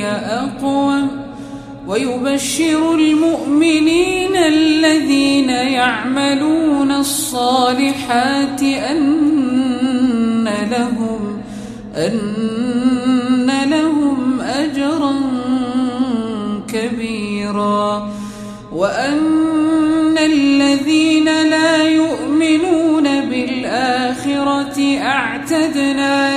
هي أقوم ويبشر المؤمنين الذين يعملون الصالحات أن لهم أن لهم أجرا كبيرا وأن الذين لا يؤمنون بالآخرة أعتدنا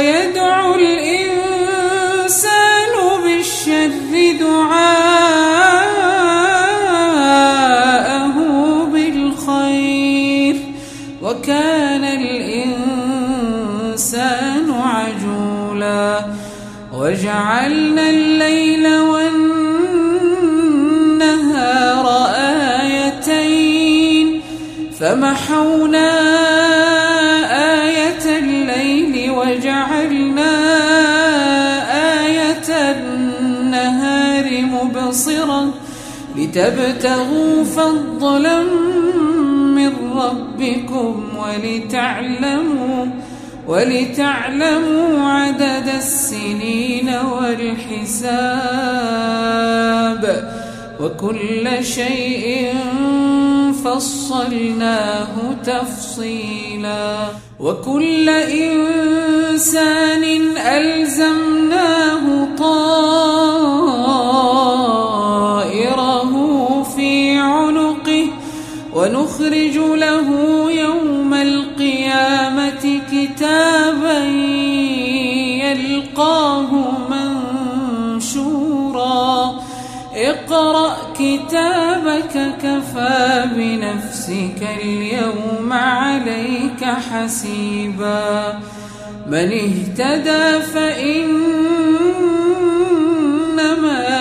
ويدعو الإنسان بالشر دعاءه بالخير. وكان الإنسان عجولا. وجعلنا الليل والنهار آيتين. فمحونا لتبتغوا فضلا من ربكم ولتعلموا ولتعلموا عدد السنين والحساب وكل شيء فصلناه تفصيلا وكل إنسان ألزمناه يلقاه منشورا. اقرأ كتابك كفى بنفسك اليوم عليك حسيبا. من اهتدى فإنما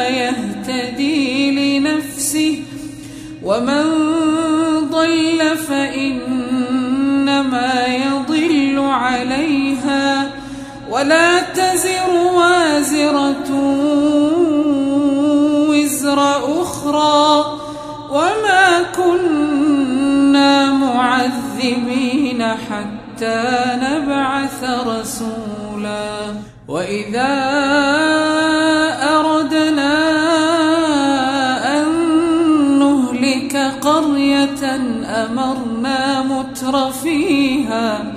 يهتدي لنفسه ومن ضل فإنما يضل عليها ولا تزر وازرة وزر أخرى وما كنا معذبين حتى نبعث رسولا وإذا أردنا أن نهلك قرية أمرنا متر فيها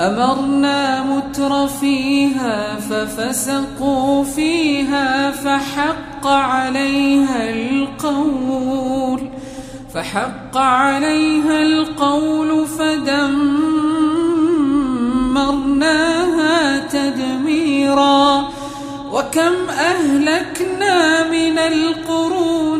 أمرنا متر فيها ففسقوا فيها فحق عليها القول فحق عليها القول فدمرناها تدميرا. وكم أهلكنا من القرون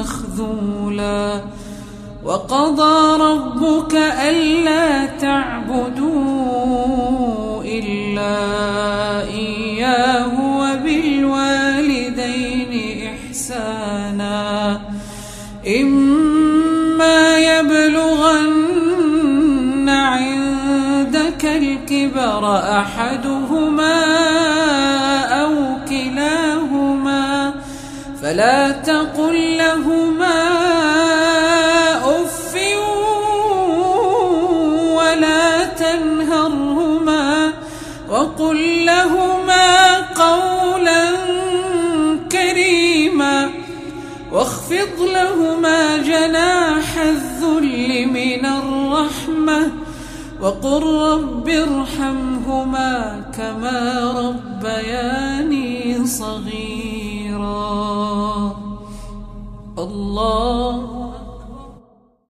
مخذولا وقضى ربك ألا تعبدوا إلا إياه وبالوالدين إحسانا إما يبلغن عندك الكبر أحدهما أو كلاهما فلا تقل لهما أف ولا تنهرهما وقل لهما قولا كريما واخفض لهما جناح الذل من الرحمة وقل رب ارحمهما كما ربياني صغيرا الله.